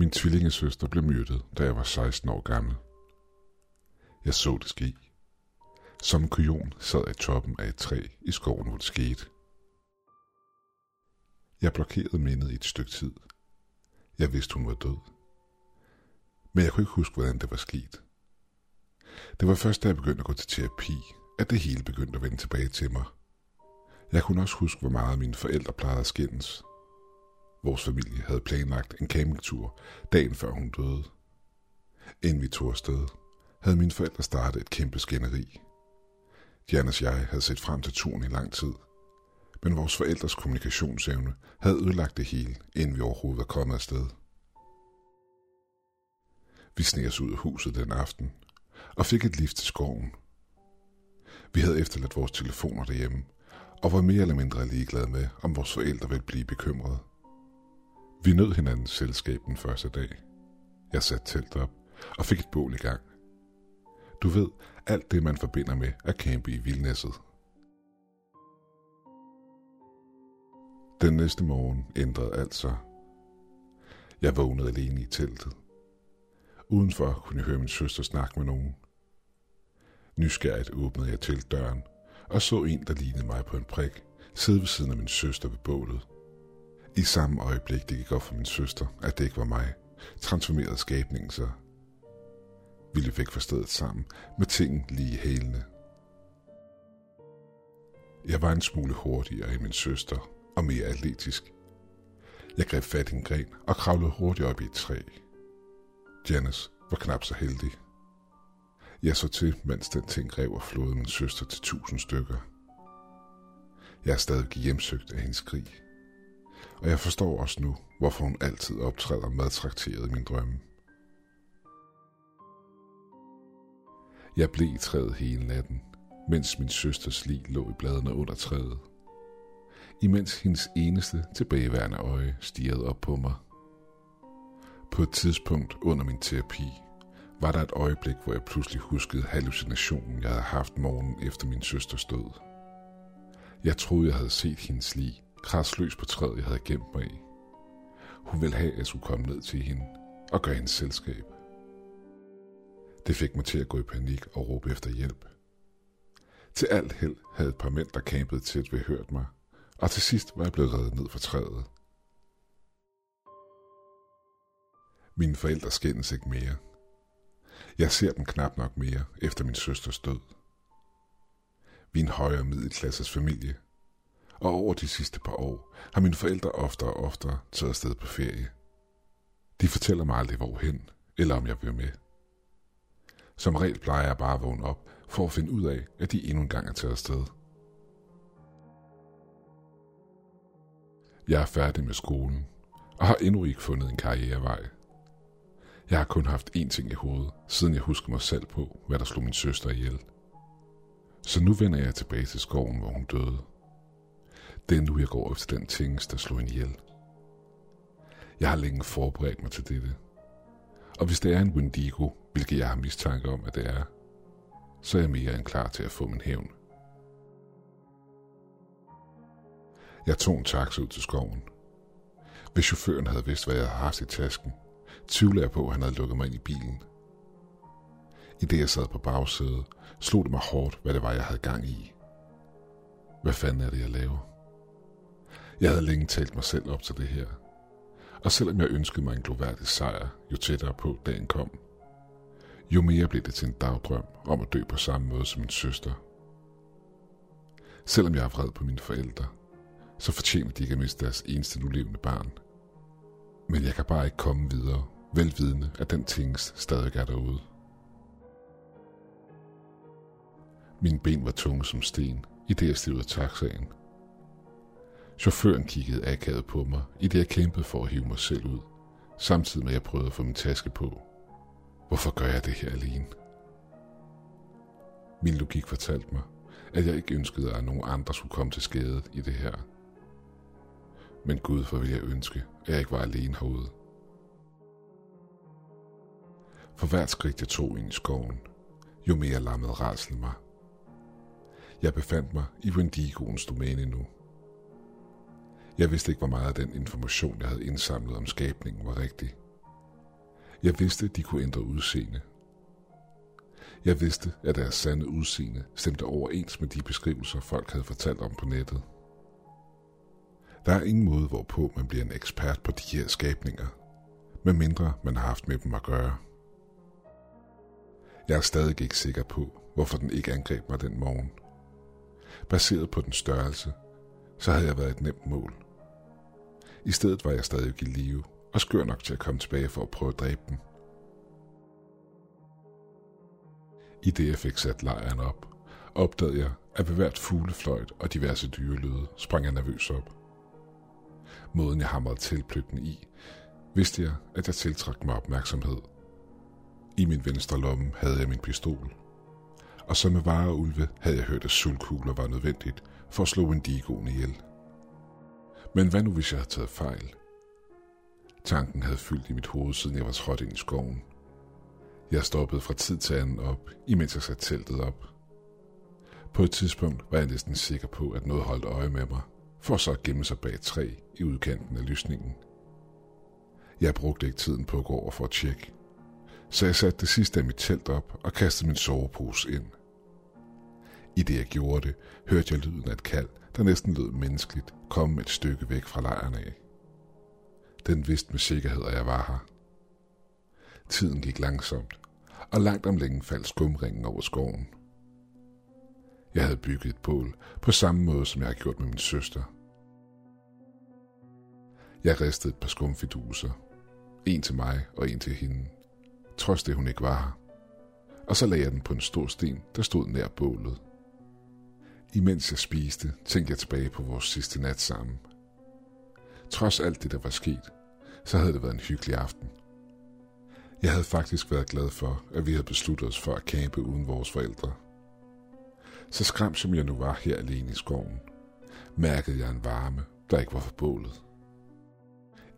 Min tvillingesøster blev myrdet, da jeg var 16 år gammel. Jeg så det ske. Som en kujon sad jeg i toppen af et træ i skoven, hvor det skete. Jeg blokerede mindet i et stykke tid. Jeg vidste, hun var død. Men jeg kunne ikke huske, hvordan det var sket. Det var først, da jeg begyndte at gå til terapi, at det hele begyndte at vende tilbage til mig. Jeg kunne også huske, hvor meget mine forældre plejede at skændes. Vores familie havde planlagt en campingtur dagen før hun døde. Inden vi tog afsted, havde mine forældre startet et kæmpe skænderi. Jannes og jeg havde set frem til turen i lang tid, men vores forældres kommunikationsevne havde ødelagt det hele, inden vi overhovedet var kommet afsted. Vi sneg os ud af huset den aften og fik et lift til skoven. Vi havde efterladt vores telefoner derhjemme og var mere eller mindre ligeglade med, om vores forældre ville blive bekymrede. Vi nød hinandens selskab den første dag. Jeg satte telt op og fik et bål i gang. Du ved, alt det man forbinder med at campe i Vildnæsset. Den næste morgen ændrede alt sig. Jeg vågnede alene i teltet. Udenfor kunne jeg høre min søster snakke med nogen. Nysgerrigt åbnede jeg teltdøren og så en, der lignede mig på en prik, sidde ved siden af min søster ved bålet. I samme øjeblik, det gik op for min søster, at det ikke var mig, transformerede skabningen sig. Vi løb væk fra stedet sammen, med ting lige hælende. Jeg var en smule hurtigere end min søster, og mere atletisk. Jeg greb fat i en gren og kravlede hurtigt op i et træ. Janice var knap så heldig. Jeg så til, mens den ting greb og flåede min søster til tusind stykker. Jeg er stadig hjemsøgt af hendes skrig. Og jeg forstår også nu, hvorfor hun altid optræder madtrakteret i min drømme. Jeg blev i træet hele natten, mens min søsters lig lå i bladene under træet. Imens hendes eneste tilbageværende øje stirrede op på mig. På et tidspunkt under min terapi var der et øjeblik, hvor jeg pludselig huskede hallucinationen, jeg havde haft morgen efter min søsters død. Jeg troede, jeg havde set hendes lig krasløs på træet, jeg havde gemt mig i. Hun ville have, at jeg skulle komme ned til hende og gøre hendes selskab. Det fik mig til at gå i panik og råbe efter hjælp. Til alt held havde et par mænd, der campede tæt ved, hørt mig, og til sidst var jeg blevet reddet ned fra træet. Mine forældre skændes ikke mere. Jeg ser dem knap nok mere efter min søsters død. Vi er en højere middelklasses familie, og over de sidste par år har mine forældre oftere og oftere taget afsted på ferie. De fortæller mig aldrig hvorhen, eller om jeg vil med. Som regel plejer jeg bare at vågne op for at finde ud af, at de endnu engang er taget afsted. Jeg er færdig med skolen, og har endnu ikke fundet en karrierevej. Jeg har kun haft én ting i hovedet, siden jeg husker mig selv på, hvad der slog min søster ihjel. Så nu vender jeg tilbage til skoven, hvor hun døde. Det er nu, jeg går efter den ting, der slog en ihjel. Jeg har længe forberedt mig til dette. Og hvis det er en Wendigo, hvilket jeg har mistanke om, at det er, så er jeg mere end klar til at få min hævn. Jeg tog en taxa ud til skoven. Hvis chaufføren havde vidst, hvad jeg havde haft i tasken, tvivler jeg på, at han havde lukket mig ind i bilen. I det jeg sad på bagsædet, slog det mig hårdt, hvad det var, jeg havde gang i. Hvad fanden er det, jeg laver? Jeg havde længe talt mig selv op til det her. Og selvom jeg ønskede mig en gloværdig sejr, jo tættere på dagen kom, jo mere blev det til en dagdrøm om at dø på samme måde som min søster. Selvom jeg er vred på mine forældre, så fortjener de ikke at miste deres eneste nu levende barn. Men jeg kan bare ikke komme videre, velvidende at den tingest stadig er derude. Mine ben var tunge som sten, i det jeg stivede taxaen. Chaufføren kiggede akavet på mig, i det jeg kæmpede for at hive mig selv ud, samtidig med at jeg prøvede at få min taske på. Hvorfor gør jeg det her alene? Min logik fortalte mig, at jeg ikke ønskede, at nogen andre skulle komme til skade i det her. Men Gud, for vil jeg ønske, at jeg ikke var alene herude. For hvert skridt jeg tog ind i skoven, jo mere lammede rædsel mig. Jeg befandt mig i Wendigoens domæne nu. Jeg vidste ikke, hvor meget af den information, jeg havde indsamlet om skabningen, var rigtig. Jeg vidste, de kunne ændre udseende. Jeg vidste, at deres sande udseende stemte overens med de beskrivelser, folk havde fortalt om på nettet. Der er ingen måde, hvorpå man bliver en ekspert på de her skabninger, medmindre man har haft med dem at gøre. Jeg er stadig ikke sikker på, hvorfor den ikke angreb mig den morgen. Baseret på den størrelse, så havde jeg været et nemt mål. I stedet var jeg stadig i live og skør nok til at komme tilbage for at prøve at dræbe dem. I det jeg fik sat lejren op, opdagede jeg, at ved hvert fuglefløjt og diverse dyrelyde sprang jeg nervøs op. Måden jeg hamrede tilpløbten i, vidste jeg, at jeg tiltrak mig opmærksomhed. I min venstre lomme havde jeg min pistol. Og som med vareulve havde jeg hørt, at sulkugler var nødvendigt for at slå en digon ihjel. Men hvad nu, hvis jeg havde taget fejl? Tanken havde fyldt i mit hoved, siden jeg var trådt ind i skoven. Jeg stoppede fra tid til anden op, imens jeg satte teltet op. På et tidspunkt var jeg næsten sikker på, at noget holdt øje med mig, for så at gemme sig bag et træ i udkanten af lysningen. Jeg brugte ikke tiden på at gå over for at tjekke, så jeg satte det sidste af mit telt op og kastede min sovepose ind. I det jeg gjorde det, hørte jeg lyden af et kald, der næsten lød menneskeligt, komme et stykke væk fra lejren af. Den vidste med sikkerhed, at jeg var her. Tiden gik langsomt, og langt om længe faldt skumringen over skoven. Jeg havde bygget et bål på samme måde, som jeg havde gjort med min søster. Jeg ristede et par skumfiduser. En til mig og en til hende. Trods det, hun ikke var her. Og så lagde jeg den på en stor sten, der stod nær bålet. Imens jeg spiste, tænkte jeg tilbage på vores sidste nat sammen. Trods alt det, der var sket, så havde det været en hyggelig aften. Jeg havde faktisk været glad for, at vi havde besluttet os for at campe uden vores forældre. Så skræmt som jeg nu var her alene i skoven, mærkede jeg en varme, der ikke var for bålet.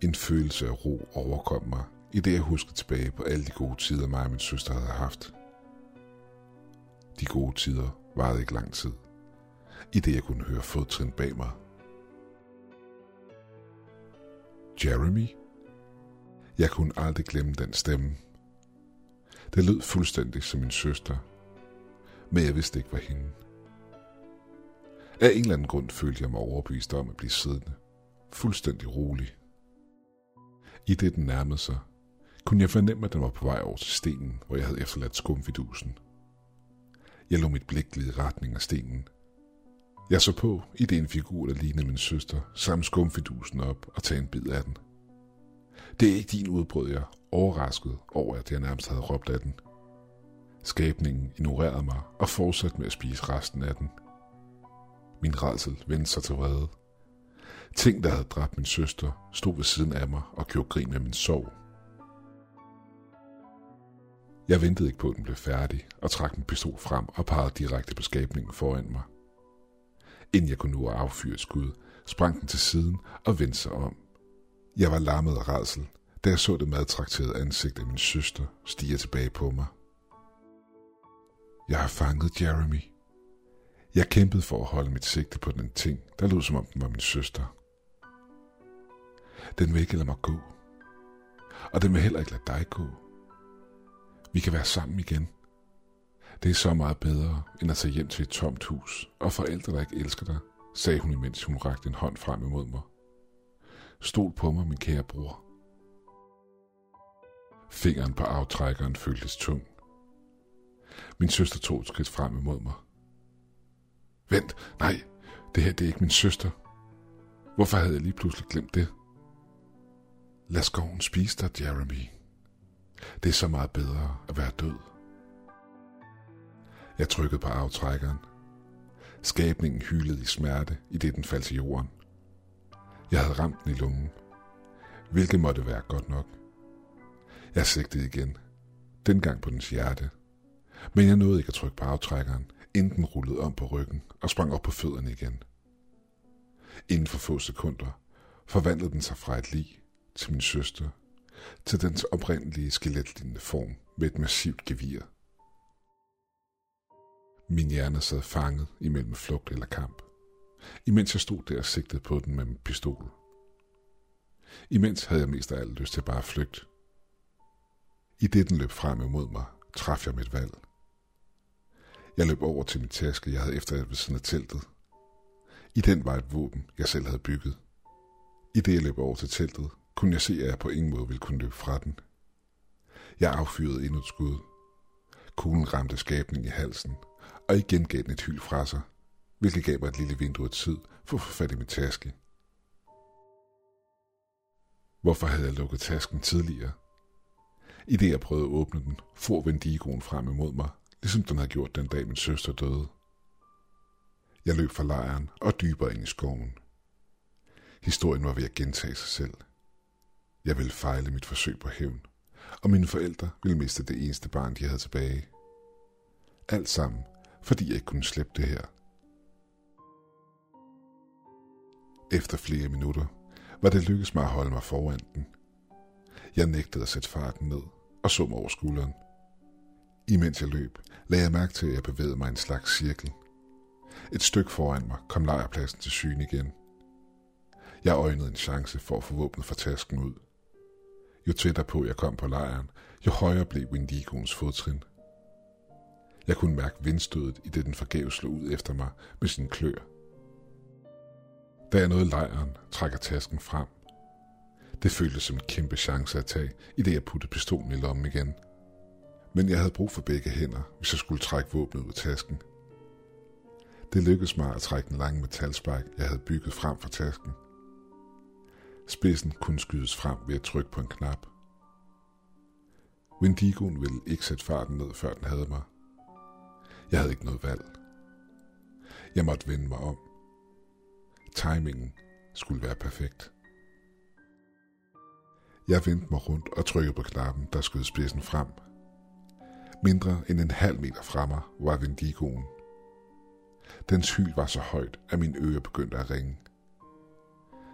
En følelse af ro overkom mig, i det jeg huskede tilbage på alle de gode tider, mig og min søster havde haft. De gode tider varede ikke lang tid, i det jeg kunne høre fodtrin bag mig. Jeremy? Jeg kunne aldrig glemme den stemme. Det lød fuldstændig som min søster, men jeg vidste ikke, hvad hende. Af en eller anden grund følte jeg mig overbevist om at blive siddende, fuldstændig rolig. I det den nærmede sig, kunne jeg fornemme, at den var på vej over til stenen, hvor jeg havde efterladt skumfidusen. Jeg lå mit blik glide i retning af stenen. Jeg så på, i den figur, der lignede min søster, samle skumfidusen op og tage en bid af den – det er ikke din udbrød, jeg overrasket over, at jeg nærmest havde råbt af den. Skabningen ignorerede mig og fortsatte med at spise resten af den. Min redsel vendte sig til vrede. Ting, der havde dræbt min søster, stod ved siden af mig og gjorde grin med min sorg. Jeg ventede ikke på, at den blev færdig, og trak min pistol frem og pegede direkte på skabningen foran mig. Inden jeg kunne nå at affyre skud, sprang den til siden og vendte sig om. Jeg var lammet af redsel, da jeg så det madtrakterede ansigt af min søster stige tilbage på mig. Jeg har fanget Jeremy. Jeg kæmpede for at holde mit sigte på den ting, der lød som om den var min søster. Den vil ikke lade mig gå. Og den vil heller ikke lade dig gå. Vi kan være sammen igen. Det er så meget bedre, end at tage hjem til et tomt hus og forældre, der ikke elsker dig, sagde hun imens hun rakte en hånd frem imod mig. Stol på mig, min kære bror. Fingeren på aftrækkeren føltes tung. Min søster tog et skridt frem imod mig. Vent, nej, det her det er ikke min søster. Hvorfor havde jeg lige pludselig glemt det? Lad skoven spise dig, Jeremy. Det er så meget bedre at være død. Jeg trykkede på aftrækkeren. Skabningen hylede i smerte, i det den faldt til jorden. Jeg havde ramt den i lungen, hvilket måtte være godt nok. Jeg sigtede igen, dengang på dens hjerte, men jeg nåede ikke at trykke på aftrækkeren, inden den rullede om på ryggen og sprang op på fødderne igen. Inden for få sekunder forvandlede den sig fra et lig til min søster, til dens oprindelige skeletlignende form med et massivt gevir. Min hjerne sad fanget imellem flugt eller kamp imens jeg stod der og sigtede på den med min pistol. Imens havde jeg mest af alt lyst til bare at flygte. I det den løb frem imod mig, traf jeg mit valg. Jeg løb over til min taske, jeg havde efter ved siden af teltet. I den var et våben, jeg selv havde bygget. I det jeg løb over til teltet, kunne jeg se, at jeg på ingen måde ville kunne løbe fra den. Jeg affyrede endnu et skud. Kuglen ramte skabningen i halsen, og igen gav den et hyl fra sig, hvilket gav mig et lille vindue af tid for at få fat i min taske. Hvorfor havde jeg lukket tasken tidligere? I det jeg prøvede at åbne den, for Vendigoen frem imod mig, ligesom den havde gjort den dag min søster døde. Jeg løb fra lejren og dybere ind i skoven. Historien var ved at gentage sig selv. Jeg ville fejle mit forsøg på hævn, og mine forældre ville miste det eneste barn, de havde tilbage. Alt sammen, fordi jeg ikke kunne slippe det her. Efter flere minutter var det lykkedes mig at holde mig foran den. Jeg nægtede at sætte farten ned og så mig over skulderen. Imens jeg løb, lagde jeg mærke til, at jeg bevægede mig i en slags cirkel. Et stykke foran mig kom lejrpladsen til syn igen. Jeg øjnede en chance for at få våbnet fra tasken ud. Jo tættere på jeg kom på lejren, jo højere blev Windigoens fodtrin. Jeg kunne mærke vindstødet, i det den forgæves slog ud efter mig med sin klør. Da jeg nåede lejren, trækker tasken frem. Det føltes som en kæmpe chance at tage, i det jeg puttede pistolen i lommen igen. Men jeg havde brug for begge hænder, hvis jeg skulle trække våbnet ud af tasken. Det lykkedes mig at trække den lange metalspark, jeg havde bygget frem for tasken. Spidsen kunne skydes frem ved at trykke på en knap. Wendigoen ville ikke sætte farten ned, før den havde mig. Jeg havde ikke noget valg. Jeg måtte vende mig om. Timingen skulle være perfekt. Jeg vendte mig rundt og trykkede på knappen, der skød spidsen frem. Mindre end en halv meter fra mig var Vendigoen. Dens hyl var så højt, at mine ører begyndte at ringe.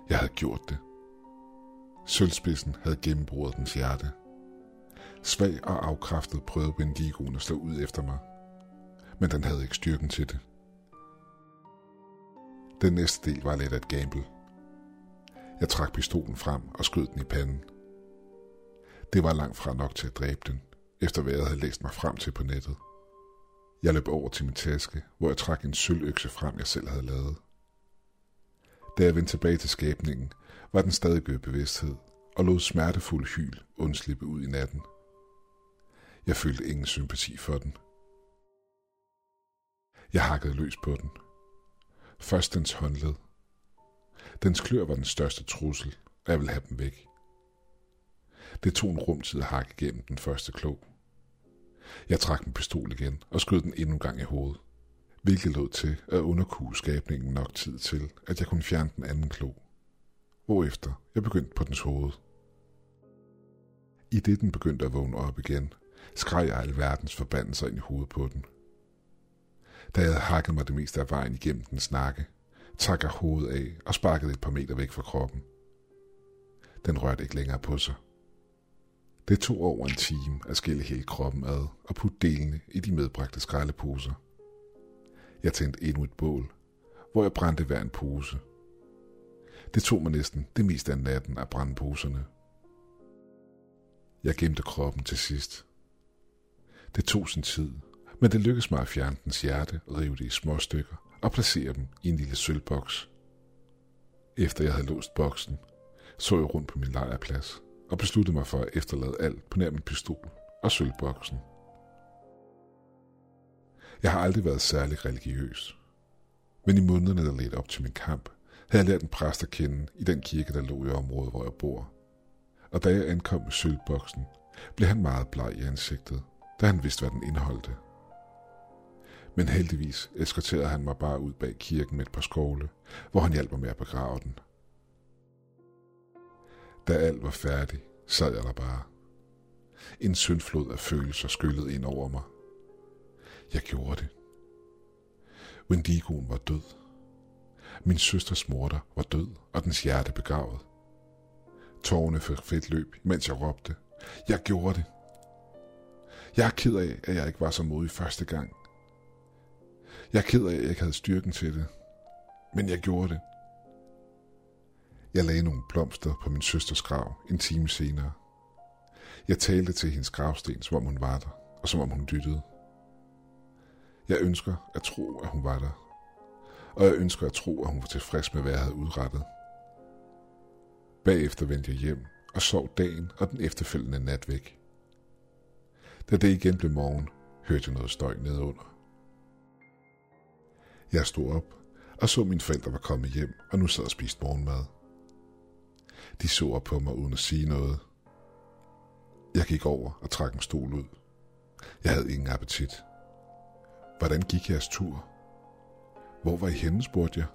Jeg havde gjort det. Sølvspidsen havde gennembrudt dens hjerte. Svag og afkræftet prøvede Wendigoen at slå ud efter mig, men den havde ikke styrken til det. Den næste del var lidt at et gamble. Jeg trak pistolen frem og skød den i panden. Det var langt fra nok til at dræbe den, efter hvad jeg havde læst mig frem til på nettet. Jeg løb over til min taske, hvor jeg trak en sølvøkse frem, jeg selv havde lavet. Da jeg vendte tilbage til skabningen, var den stadig gød bevidsthed og lod smertefuld hyl undslippe ud i natten. Jeg følte ingen sympati for den. Jeg hakkede løs på den. Først dens håndled. Dens klør var den største trussel, og jeg ville have dem væk. Det tog en rumtid at hakke igennem den første klo. Jeg trak min pistol igen og skød den endnu en gang i hovedet, hvilket lod til at underkue skabningen nok tid til, at jeg kunne fjerne den anden klo. Hvorefter jeg begyndte på dens hoved. I det den begyndte at vågne op igen, skreg jeg alverdens forbandelser ind i hovedet på den. Da jeg havde hakket mig det meste af vejen igennem den snakke, takker hovedet af og sparkede et par meter væk fra kroppen. Den rørte ikke længere på sig. Det tog over en time at skille hele kroppen ad og putte delene i de medbragte skraldeposer. Jeg tændte endnu et bål, hvor jeg brændte hver en pose. Det tog mig næsten det meste af natten at brænde poserne. Jeg gemte kroppen til sidst. Det tog sin tid, men det lykkedes mig at fjerne dens hjerte, rive det i små stykker og placere dem i en lille sølvboks. Efter jeg havde låst boksen, så jeg rundt på min lejrplads og besluttede mig for at efterlade alt på nær min pistol og sølvboksen. Jeg har aldrig været særlig religiøs, men i månederne, der ledte op til min kamp, havde jeg lært en præst at kende i den kirke, der lå i området, hvor jeg bor. Og da jeg ankom med sølvboksen, blev han meget bleg i ansigtet, da han vidste, hvad den indeholdte. Men heldigvis eskorterede han mig bare ud bag kirken med et par skovle, hvor han hjalp mig med at begrave den. Da alt var færdigt, sad jeg der bare. En syndflod af følelser skyllede ind over mig. Jeg gjorde det. Wendigoen var død. Min søsters morter var død, og dens hjerte begravet. Tårne fik fedt løb, mens jeg råbte. Jeg gjorde det. Jeg er ked af, at jeg ikke var så modig første gang. Jeg er ked af, at jeg ikke havde styrken til det. Men jeg gjorde det. Jeg lagde nogle blomster på min søsters grav en time senere. Jeg talte til hendes gravsten, som om hun var der, og som om hun lyttede. Jeg ønsker at tro, at hun var der. Og jeg ønsker at tro, at hun var tilfreds med, hvad jeg havde udrettet. Bagefter vendte jeg hjem og sov dagen og den efterfølgende nat væk. Da det igen blev morgen, hørte jeg noget støj nedunder. Jeg stod op og så mine forældre var kommet hjem og nu sad og spiste morgenmad. De så op på mig uden at sige noget. Jeg gik over og trak en stol ud. Jeg havde ingen appetit. Hvordan gik jeres tur? Hvor var I henne, spurgte jeg.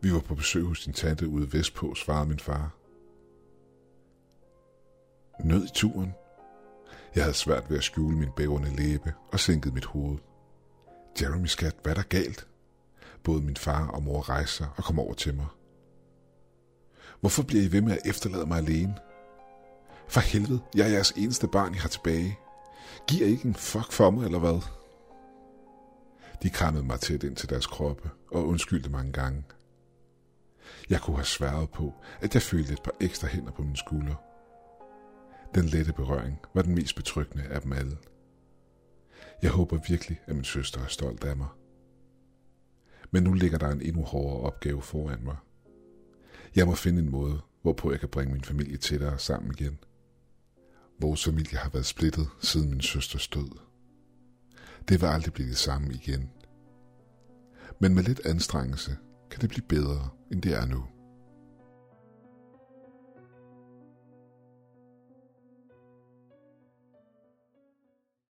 Vi var på besøg hos din tante ude vestpå, svarede min far. Nød i turen. Jeg havde svært ved at skjule min bævrende læbe og sænkede mit hoved. Jeremy skat, hvad er der galt? Både min far og mor rejser og kommer over til mig. Hvorfor bliver I ved med at efterlade mig alene? For helvede, jeg er jeres eneste barn, I har tilbage. Giver I ikke en fuck for mig, eller hvad? De krammede mig tæt ind til deres kroppe og undskyldte mange gange. Jeg kunne have sværet på, at jeg følte et par ekstra hænder på mine skuldre. Den lette berøring var den mest betryggende af dem alle. Jeg håber virkelig, at min søster er stolt af mig. Men nu ligger der en endnu hårdere opgave foran mig. Jeg må finde en måde, hvorpå jeg kan bringe min familie tættere sammen igen. Vores familie har været splittet siden min søsters død. Det vil aldrig blive det samme igen. Men med lidt anstrengelse kan det blive bedre, end det er nu.